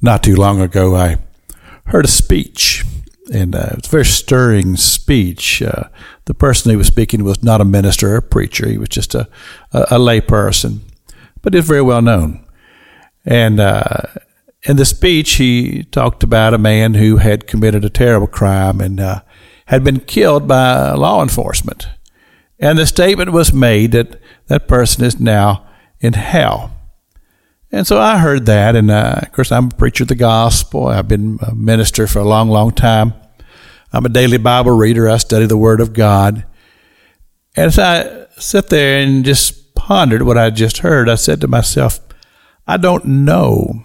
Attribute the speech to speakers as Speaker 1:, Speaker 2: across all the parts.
Speaker 1: Not too long ago, I heard a speech, and uh, it was a very stirring speech. Uh, the person who was speaking was not a minister or a preacher, he was just a, a, a lay person, but he was very well known. And uh, in the speech, he talked about a man who had committed a terrible crime and uh, had been killed by law enforcement. And the statement was made that that person is now in hell. And so I heard that, and uh, of course, I'm a preacher of the gospel. I've been a minister for a long, long time. I'm a daily Bible reader. I study the Word of God. And as I sat there and just pondered what I just heard, I said to myself, I don't know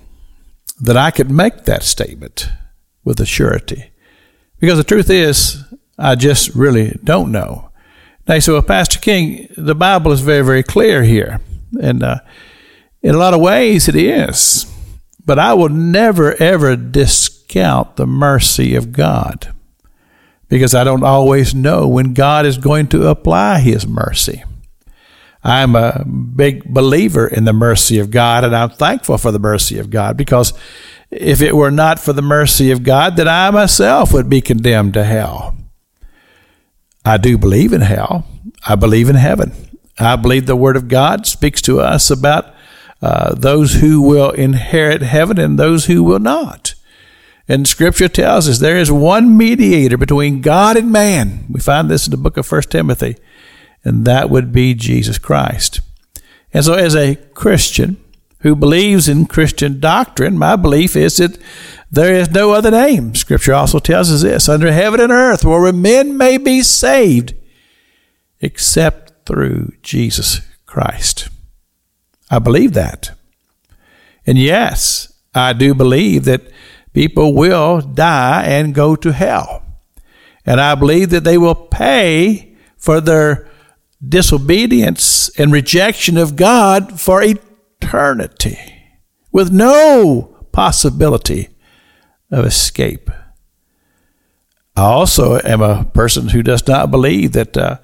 Speaker 1: that I could make that statement with a surety. Because the truth is, I just really don't know. Now, so, well, Pastor King, the Bible is very, very clear here. And, uh, in a lot of ways, it is. But I will never, ever discount the mercy of God because I don't always know when God is going to apply His mercy. I'm a big believer in the mercy of God, and I'm thankful for the mercy of God because if it were not for the mercy of God, then I myself would be condemned to hell. I do believe in hell. I believe in heaven. I believe the Word of God speaks to us about uh, those who will inherit heaven and those who will not. And Scripture tells us there is one mediator between God and man. We find this in the book of First Timothy, and that would be Jesus Christ. And so, as a Christian who believes in Christian doctrine, my belief is that there is no other name. Scripture also tells us this under heaven and earth where men may be saved except through Jesus Christ. I believe that. And yes, I do believe that people will die and go to hell. And I believe that they will pay for their disobedience and rejection of God for eternity with no possibility of escape. I also am a person who does not believe that uh,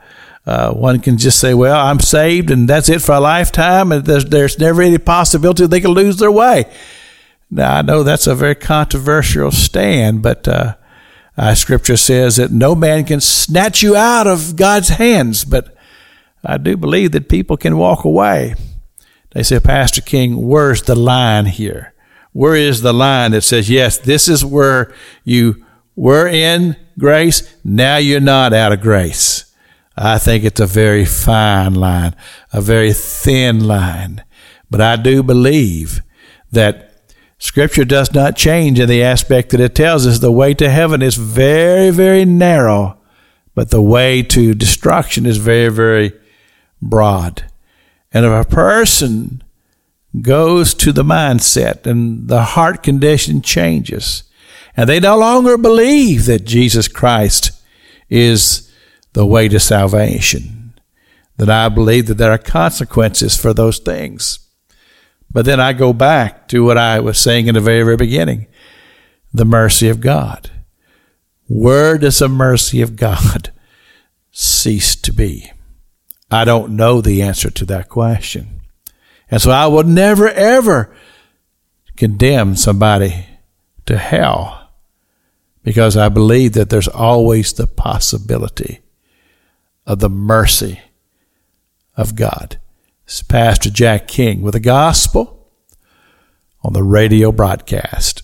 Speaker 1: uh, one can just say, well, I'm saved and that's it for a lifetime, and there's, there's never any possibility they can lose their way. Now, I know that's a very controversial stand, but uh, uh, Scripture says that no man can snatch you out of God's hands, but I do believe that people can walk away. They say, Pastor King, where's the line here? Where is the line that says, yes, this is where you were in grace, now you're not out of grace? I think it's a very fine line, a very thin line. But I do believe that Scripture does not change in the aspect that it tells us the way to heaven is very, very narrow, but the way to destruction is very, very broad. And if a person goes to the mindset and the heart condition changes, and they no longer believe that Jesus Christ is the way to salvation. That I believe that there are consequences for those things. But then I go back to what I was saying in the very, very beginning the mercy of God. Where does the mercy of God cease to be? I don't know the answer to that question. And so I will never, ever condemn somebody to hell because I believe that there's always the possibility of the mercy of God. Is Pastor Jack King with the gospel on the radio broadcast.